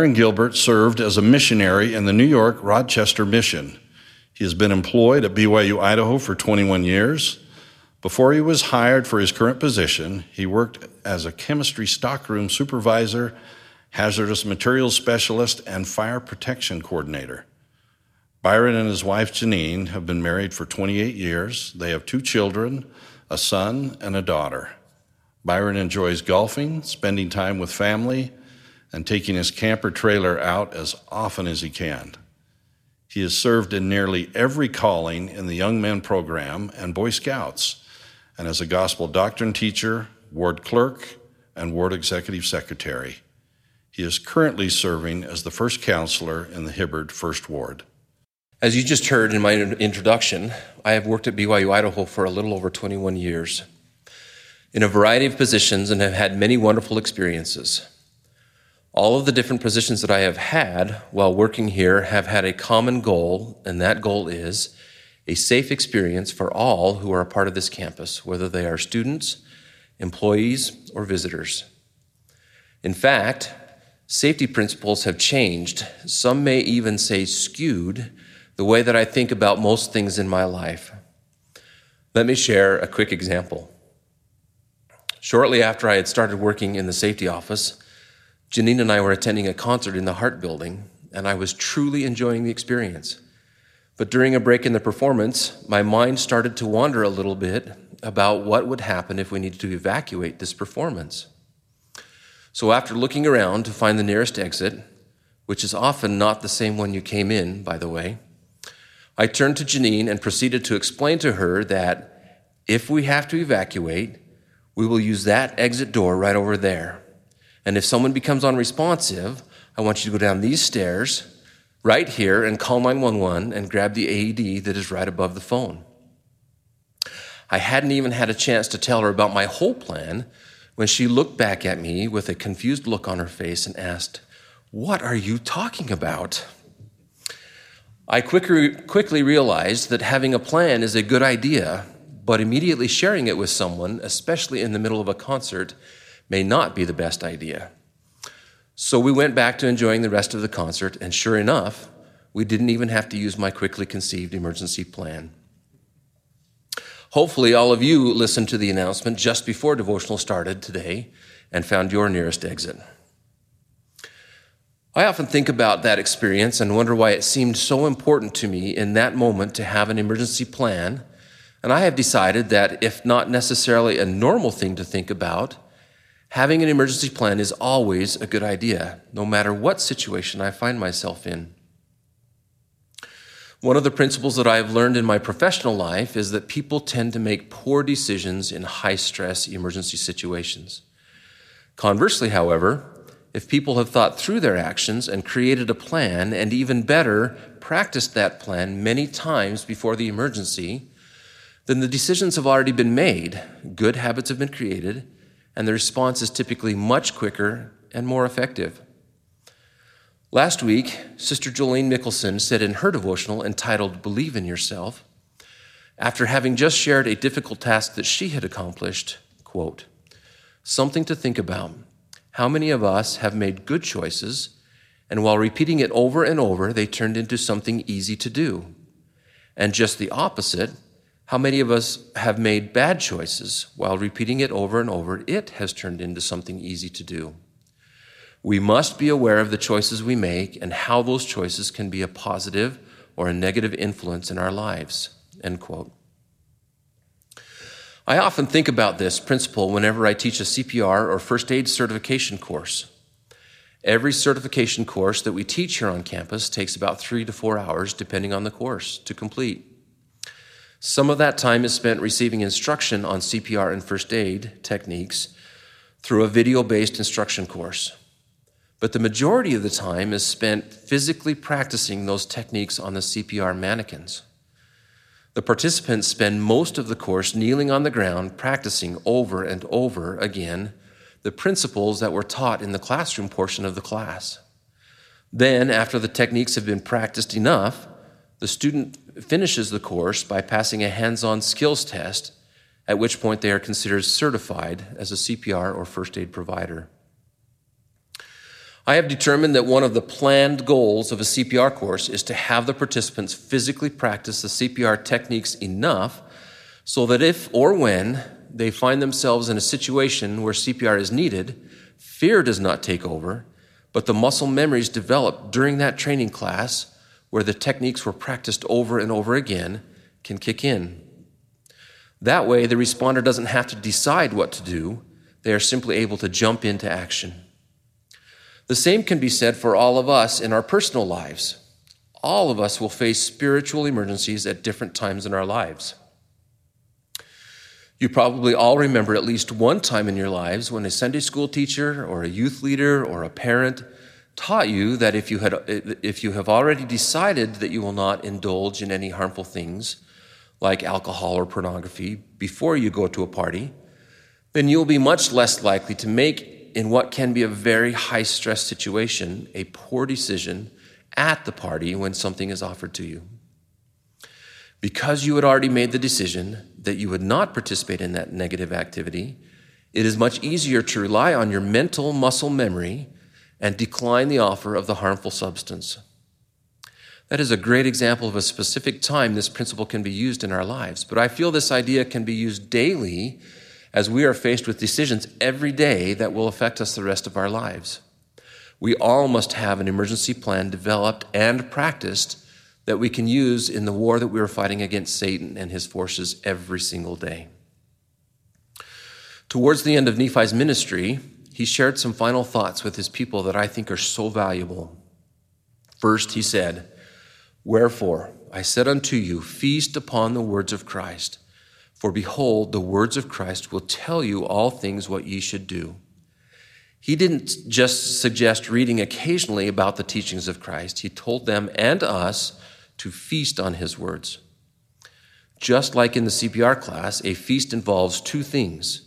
Byron Gilbert served as a missionary in the New York Rochester Mission. He has been employed at BYU Idaho for 21 years. Before he was hired for his current position, he worked as a chemistry stockroom supervisor, hazardous materials specialist, and fire protection coordinator. Byron and his wife Janine have been married for 28 years. They have two children, a son and a daughter. Byron enjoys golfing, spending time with family, and taking his camper trailer out as often as he can. He has served in nearly every calling in the Young Men program and Boy Scouts, and as a gospel doctrine teacher, ward clerk, and ward executive secretary. He is currently serving as the first counselor in the Hibbard First Ward. As you just heard in my introduction, I have worked at BYU Idaho for a little over 21 years in a variety of positions and have had many wonderful experiences. All of the different positions that I have had while working here have had a common goal, and that goal is a safe experience for all who are a part of this campus, whether they are students, employees, or visitors. In fact, safety principles have changed. Some may even say skewed the way that I think about most things in my life. Let me share a quick example. Shortly after I had started working in the safety office, Janine and I were attending a concert in the Hart Building, and I was truly enjoying the experience. But during a break in the performance, my mind started to wander a little bit about what would happen if we needed to evacuate this performance. So, after looking around to find the nearest exit, which is often not the same one you came in, by the way, I turned to Janine and proceeded to explain to her that if we have to evacuate, we will use that exit door right over there. And if someone becomes unresponsive, I want you to go down these stairs right here and call 911 and grab the AED that is right above the phone. I hadn't even had a chance to tell her about my whole plan when she looked back at me with a confused look on her face and asked, What are you talking about? I quickly, realized that having a plan is a good idea, but immediately sharing it with someone, especially in the middle of a concert, may not be the best idea. So we went back to enjoying the rest of the concert, and sure enough, we didn't even have to use my quickly conceived emergency plan. Hopefully, all of you listened to the announcement just before devotional started today and found your nearest exit. I often think about that experience and wonder why it seemed so important to me in that moment to have an emergency plan. And I have decided that if not necessarily a normal thing to think about, having an emergency plan is always a good idea, no matter what situation I find myself in. One of the principles that I have learned in my professional life is that people tend to make poor decisions in high stress emergency situations. Conversely, however, if people have thought through their actions and created a plan, and even better, practiced that plan many times before the emergency, then the decisions have already been made, good habits have been created, and the response is typically much quicker and more effective. Last week, Sister Jolene Mickelson said in her devotional entitled Believe in Yourself, after having just shared a difficult task that she had accomplished, quote, something to think about. How many of us have made good choices, and while repeating it over and over, they turned into something easy to do? And just the opposite, how many of us have made bad choices, while repeating it over and over, it has turned into something easy to do? We must be aware of the choices we make and how those choices can be a positive or a negative influence in our lives. End quote. I often think about this principle whenever I teach a CPR or first aid certification course. Every certification course that we teach here on campus takes about three to four hours, depending on the course, to complete. Some of that time is spent receiving instruction on CPR and first aid techniques through a video based instruction course. But the majority of the time is spent physically practicing those techniques on the CPR mannequins. The participants spend most of the course kneeling on the ground, practicing over and over again the principles that were taught in the classroom portion of the class. Then, after the techniques have been practiced enough, the student finishes the course by passing a hands on skills test, at which point they are considered certified as a CPR or first aid provider. I have determined that one of the planned goals of a CPR course is to have the participants physically practice the CPR techniques enough so that if or when they find themselves in a situation where CPR is needed, fear does not take over, but the muscle memories developed during that training class, where the techniques were practiced over and over again, can kick in. That way, the responder doesn't have to decide what to do, they are simply able to jump into action. The same can be said for all of us in our personal lives. All of us will face spiritual emergencies at different times in our lives. You probably all remember at least one time in your lives when a Sunday school teacher or a youth leader or a parent taught you that if you, had, if you have already decided that you will not indulge in any harmful things like alcohol or pornography before you go to a party, then you'll be much less likely to make in what can be a very high stress situation, a poor decision at the party when something is offered to you. Because you had already made the decision that you would not participate in that negative activity, it is much easier to rely on your mental muscle memory and decline the offer of the harmful substance. That is a great example of a specific time this principle can be used in our lives, but I feel this idea can be used daily as we are faced with decisions every day that will affect us the rest of our lives. We all must have an emergency plan developed and practiced that we can use in the war that we are fighting against Satan and his forces every single day. Towards the end of Nephi's ministry, he shared some final thoughts with his people that I think are so valuable. First, he said, Wherefore, I said unto you, feast upon the words of Christ. For behold, the words of Christ will tell you all things what ye should do. He didn't just suggest reading occasionally about the teachings of Christ, he told them and us to feast on his words. Just like in the CPR class, a feast involves two things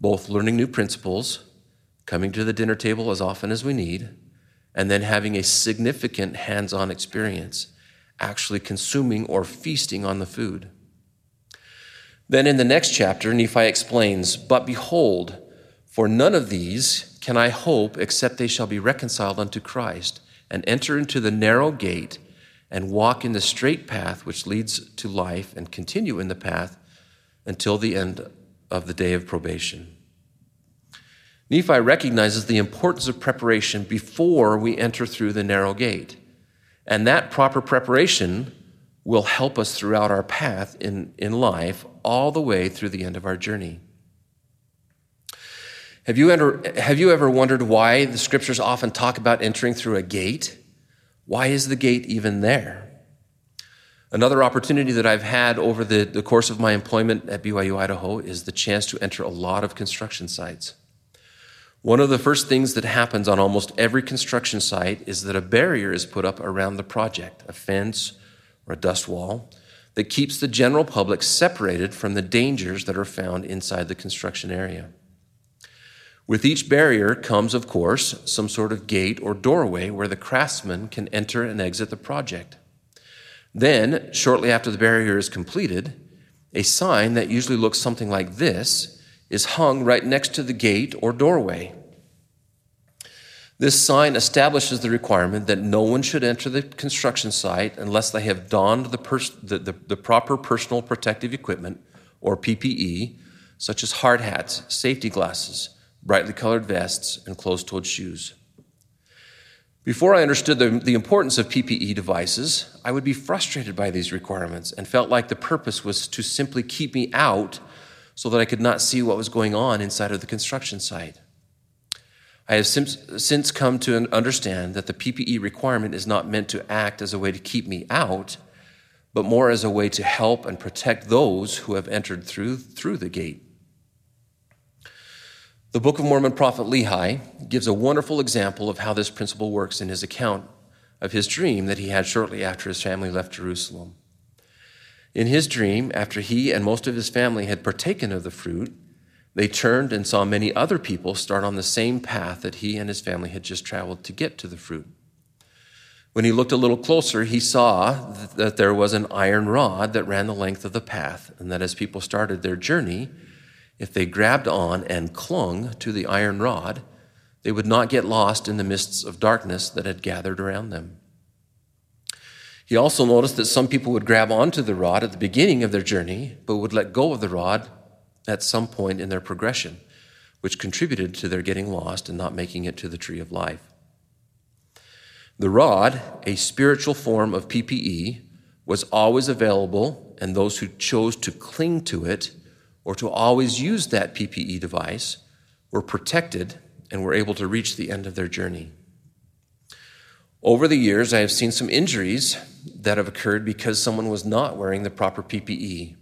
both learning new principles, coming to the dinner table as often as we need, and then having a significant hands on experience, actually consuming or feasting on the food. Then in the next chapter, Nephi explains, But behold, for none of these can I hope except they shall be reconciled unto Christ and enter into the narrow gate and walk in the straight path which leads to life and continue in the path until the end of the day of probation. Nephi recognizes the importance of preparation before we enter through the narrow gate. And that proper preparation will help us throughout our path in, in life, all the way through the end of our journey. Have you, ever, have you ever wondered why the scriptures often talk about entering through a gate? Why is the gate even there? Another opportunity that I've had over the, the course of my employment at BYU Idaho is the chance to enter a lot of construction sites. One of the first things that happens on almost every construction site is that a barrier is put up around the project, a fence or a dust wall that keeps the general public separated from the dangers that are found inside the construction area. With each barrier comes, of course, some sort of gate or doorway where the craftsman can enter and exit the project. Then, shortly after the barrier is completed, a sign that usually looks something like this is hung right next to the gate or doorway. This sign establishes the requirement that no one should enter the construction site unless they have donned the, pers- the, the, the, proper personal protective equipment, or PPE, such as hard hats, safety glasses, brightly colored vests, and closed toed shoes. Before I understood the, the importance of PPE devices, I would be frustrated by these requirements and felt like the purpose was to simply keep me out so that I could not see what was going on inside of the construction site. I have since come to understand that the PPE requirement is not meant to act as a way to keep me out, but more as a way to help and protect those who have entered through, through the gate. The Book of Mormon prophet Lehi gives a wonderful example of how this principle works in his account of his dream that he had shortly after his family left Jerusalem. In his dream, after he and most of his family had partaken of the fruit, they turned and saw many other people start on the same path that he and his family had just traveled to get to the fruit. When he looked a little closer, he saw that there was an iron rod that ran the length of the path, and that as people started their journey, if they grabbed on and clung to the iron rod, They would not get lost in the mists of darkness that had gathered around them. He also noticed that some people would grab onto the rod at the beginning of their journey, but would let go of the rod at some point in their progression, which contributed to their getting lost and not making it to the tree of life. The rod, a spiritual form of PPE, was always available, and those who chose to cling to it or to always use that PPE device were protected and were able to reach the end of their journey. Over the years, I have seen some injuries that have occurred because someone was not wearing the proper PPE.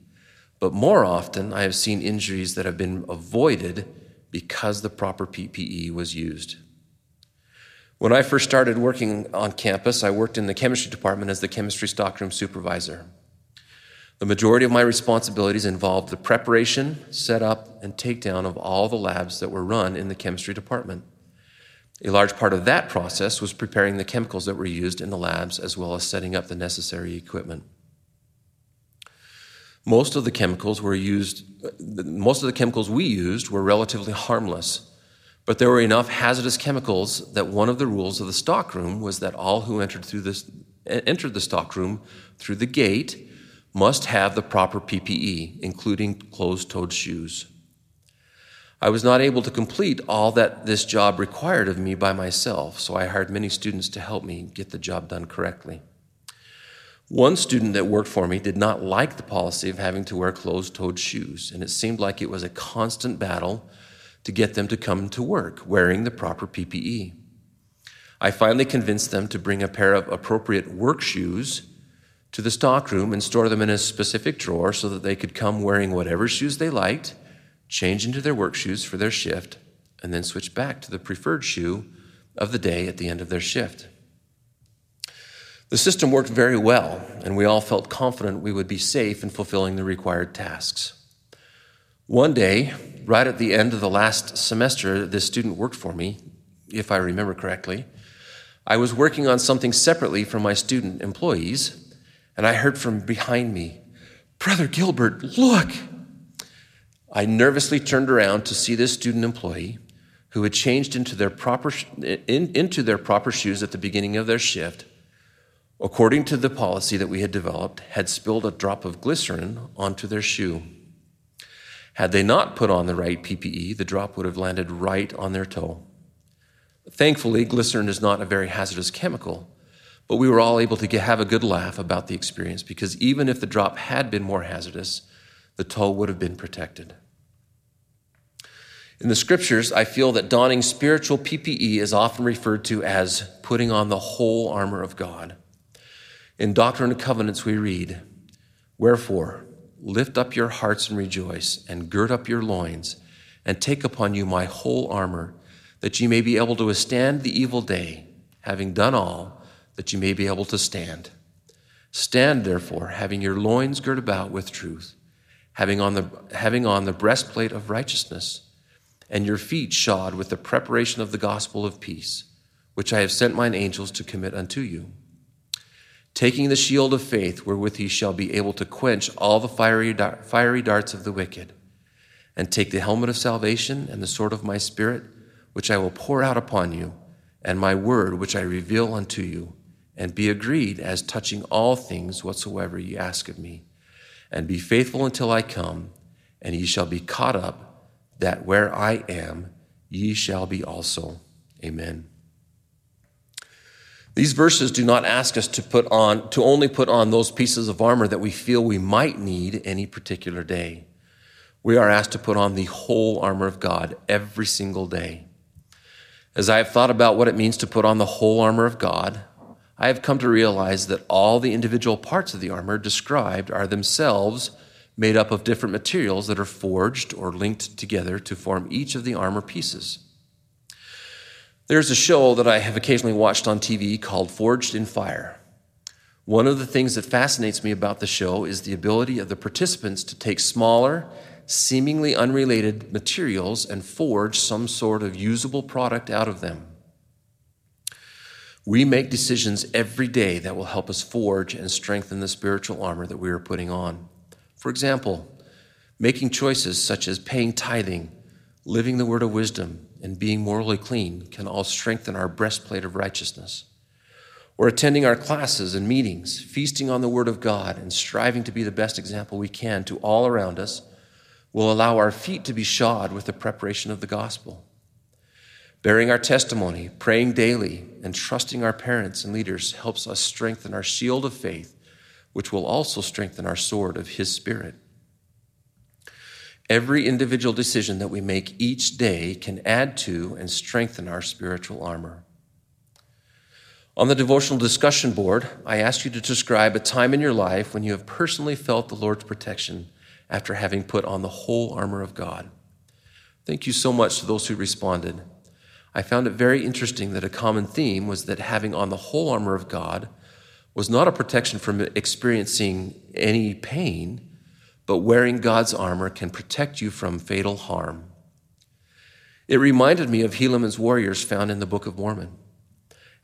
But more often, I have seen injuries that have been avoided because the proper PPE was used. When I first started working on campus, I worked in the chemistry department as the chemistry stockroom supervisor. The majority of my responsibilities involved the preparation, setup, and takedown of all the labs that were run in the chemistry department. A large part of that process was preparing the chemicals that were used in the labs as well as setting up the necessary equipment. Most of the chemicals were used, most of the chemicals we used were relatively harmless, but there were enough hazardous chemicals that one of the rules of the stockroom was that all who entered through this entered the stockroom through the gate must have the proper PPE, including closed toed shoes. I was not able to complete all that this job required of me by myself, so I hired many students to help me get the job done correctly. One student that worked for me did not like the policy of having to wear closed toed shoes, and it seemed like it was a constant battle to get them to come to work wearing the proper PPE. I finally convinced them to bring a pair of appropriate work shoes to the stockroom and store them in a specific drawer so that they could come wearing whatever shoes they liked, change into their work shoes for their shift, and then switch back to the preferred shoe of the day at the end of their shift. The system worked very well, and we all felt confident we would be safe in fulfilling the required tasks. One day, right at the end of the last semester, this student worked for me, if I remember correctly. I was working on something separately from my student employees, and I heard from behind me, Brother Gilbert, look! I nervously turned around to see this student employee who had changed into their proper, in, into their proper shoes at the beginning of their shift, according to the policy that we had developed, had spilled a drop of glycerin onto their shoe. Had they not put on the right PPE, the drop would have landed right on their toe. Thankfully, glycerin is not a very hazardous chemical, but we were all able to get, have a good laugh about the experience because even if the drop had been more hazardous, the toe would have been protected. In the scriptures, I feel that donning spiritual PPE is often referred to as putting on the whole armor of God. In Doctrine and Covenants, we read, Wherefore, lift up your hearts and rejoice, and gird up your loins, and take upon you my whole armor, that ye may be able to withstand the evil day, having done all that you may be able to stand. Stand, therefore, having your loins girt about with truth, having on the, having on the breastplate of righteousness, and your feet shod with the preparation of the gospel of peace, which I have sent mine angels to commit unto you. Taking the shield of faith, wherewith ye shall be able to quench all the fiery, fiery darts of the wicked, and take the helmet of salvation and the sword of my spirit, which I will pour out upon you, and my word, which I reveal unto you and be agreed as touching all things whatsoever ye ask of me. And be faithful until I come, and ye shall be caught up, that where I am, ye shall be also. Amen. These verses do not ask us to put on to only put on those pieces of armor that we feel we might need any particular day. We are asked to put on the whole armor of God every single day. As I have thought about what it means to put on the whole armor of God, I have come to realize that all the individual parts of the armor described are themselves made up of different materials that are forged or linked together to form each of the armor pieces. There's a show that I have occasionally watched on TV called Forged in Fire. One of the things that fascinates me about the show is the ability of the participants to take smaller, seemingly unrelated materials and forge some sort of usable product out of them. We make decisions every day that will help us forge and strengthen the spiritual armor that we are putting on. For example, making choices such as paying tithing, living the word of wisdom, and being morally clean can all strengthen our breastplate of righteousness. Or attending our classes and meetings, feasting on the Word of God, and striving to be the best example we can to all around us will allow our feet to be shod with the preparation of the gospel. Bearing our testimony, praying daily, and trusting our parents and leaders helps us strengthen our shield of faith, which will also strengthen our sword of His Spirit. Every individual decision that we make each day can add to and strengthen our spiritual armor. On the devotional discussion board, I ask you to describe a time in your life when you have personally felt the Lord's protection after having put on the whole armor of God. Thank you so much to those who responded. I found it very interesting that a common theme was that having on the whole armor of God was not a protection from experiencing any pain, but wearing God's armor can protect you from fatal harm. It reminded me of Helaman's warriors found in the Book of Mormon.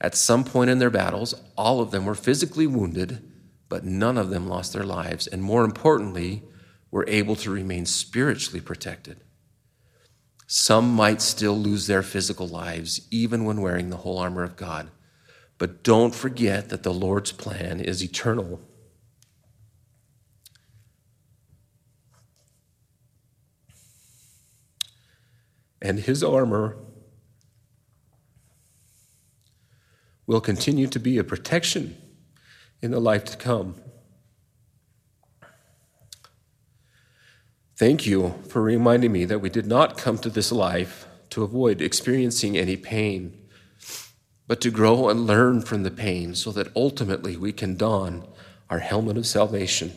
At some point in their battles, all of them were physically wounded, but none of them lost their lives, and more importantly, were able to remain spiritually protected. Some might still lose their physical lives even when wearing the whole armor of God. But don't forget that the Lord's plan is eternal. And his armor will continue to be a protection in the life to come. Thank you for reminding me that we did not come to this life to avoid experiencing any pain, but to grow and learn from the pain so that ultimately we can don our helmet of salvation.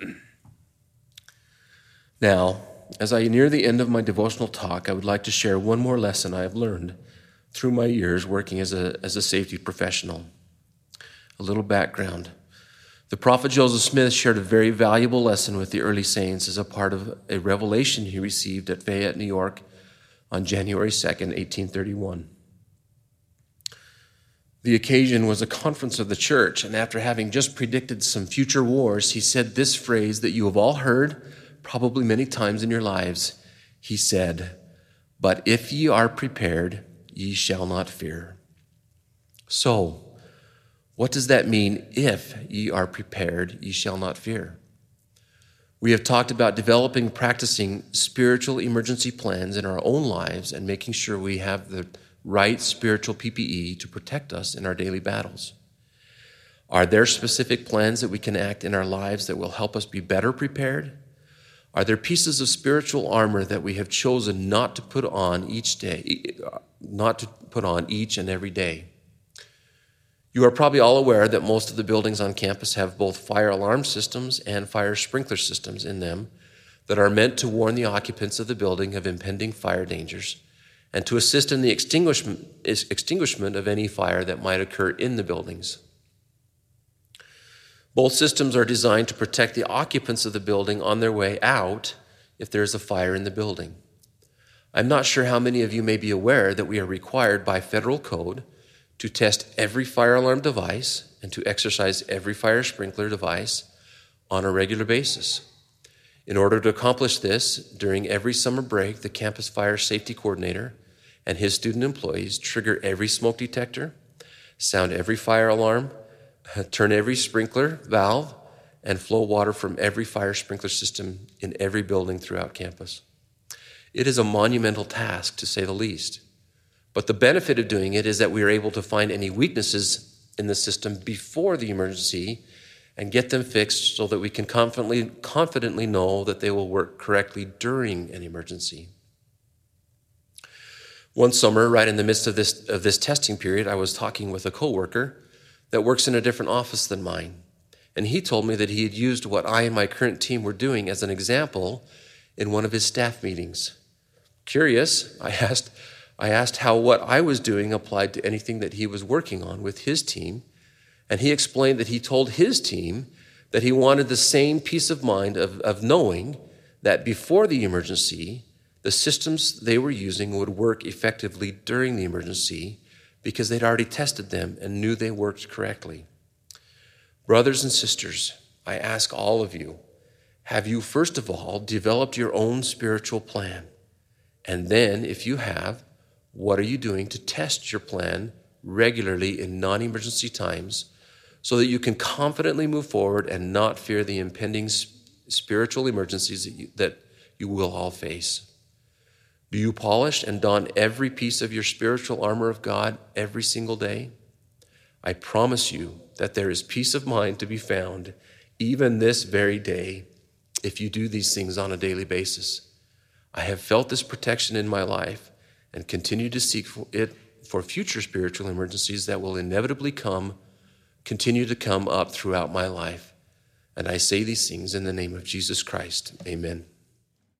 Now, as I near the end of my devotional talk, I would like to share one more lesson I have learned through my years working as a, as a safety professional. A little background. The prophet Joseph Smith shared a very valuable lesson with the early saints as a part of a revelation he received at Fayette, New York on January 2nd, 1831. The occasion was a conference of the church, and after having just predicted some future wars, he said this phrase that you have all heard probably many times in your lives. He said, But if ye are prepared, ye shall not fear. So, what does that mean? If ye are prepared, ye shall not fear. We have talked about developing, practicing spiritual emergency plans in our own lives and making sure we have the right spiritual PPE to protect us in our daily battles. Are there specific plans that we can act in our lives that will help us be better prepared? Are there pieces of spiritual armor that we have chosen not to put on each day, uh, not to put on each and every day? You are probably all aware that most of the buildings on campus have both fire alarm systems and fire sprinkler systems in them that are meant to warn the occupants of the building of impending fire dangers and to assist in the extinguishment, of any fire that might occur in the buildings. Both systems are designed to protect the occupants of the building on their way out if there is a fire in the building. I'm not sure how many of you may be aware that we are required by federal code to test every fire alarm device and to exercise every fire sprinkler device on a regular basis. In order to accomplish this, during every summer break, the campus fire safety coordinator and his student employees trigger every smoke detector, sound every fire alarm, turn every sprinkler valve, and flow water from every fire sprinkler system in every building throughout campus. It is a monumental task, to say the least. But the benefit of doing it is that we are able to find any weaknesses in the system before the emergency and get them fixed so that we can confidently, confidently know that they will work correctly during an emergency. One summer, right in the midst of this, of this testing period, I was talking with a coworker that works in a different office than mine. And he told me that he had used what I and my current team were doing as an example in one of his staff meetings. Curious, I asked, I asked how what I was doing applied to anything that he was working on with his team, and he explained that he told his team that he wanted the same peace of mind of, of knowing that before the emergency, the systems they were using would work effectively during the emergency because they'd already tested them and knew they worked correctly. Brothers and sisters, I ask all of you have you, first of all, developed your own spiritual plan? And then, if you have, what are you doing to test your plan regularly in non emergency times so that you can confidently move forward and not fear the impending spiritual emergencies that you, that you will all face? Do you polish and don every piece of your spiritual armor of God every single day? I promise you that there is peace of mind to be found even this very day if you do these things on a daily basis. I have felt this protection in my life and continue to seek for it for future spiritual emergencies that will inevitably come, continue to come up throughout my life. And I say these things in the name of Jesus Christ. Amen.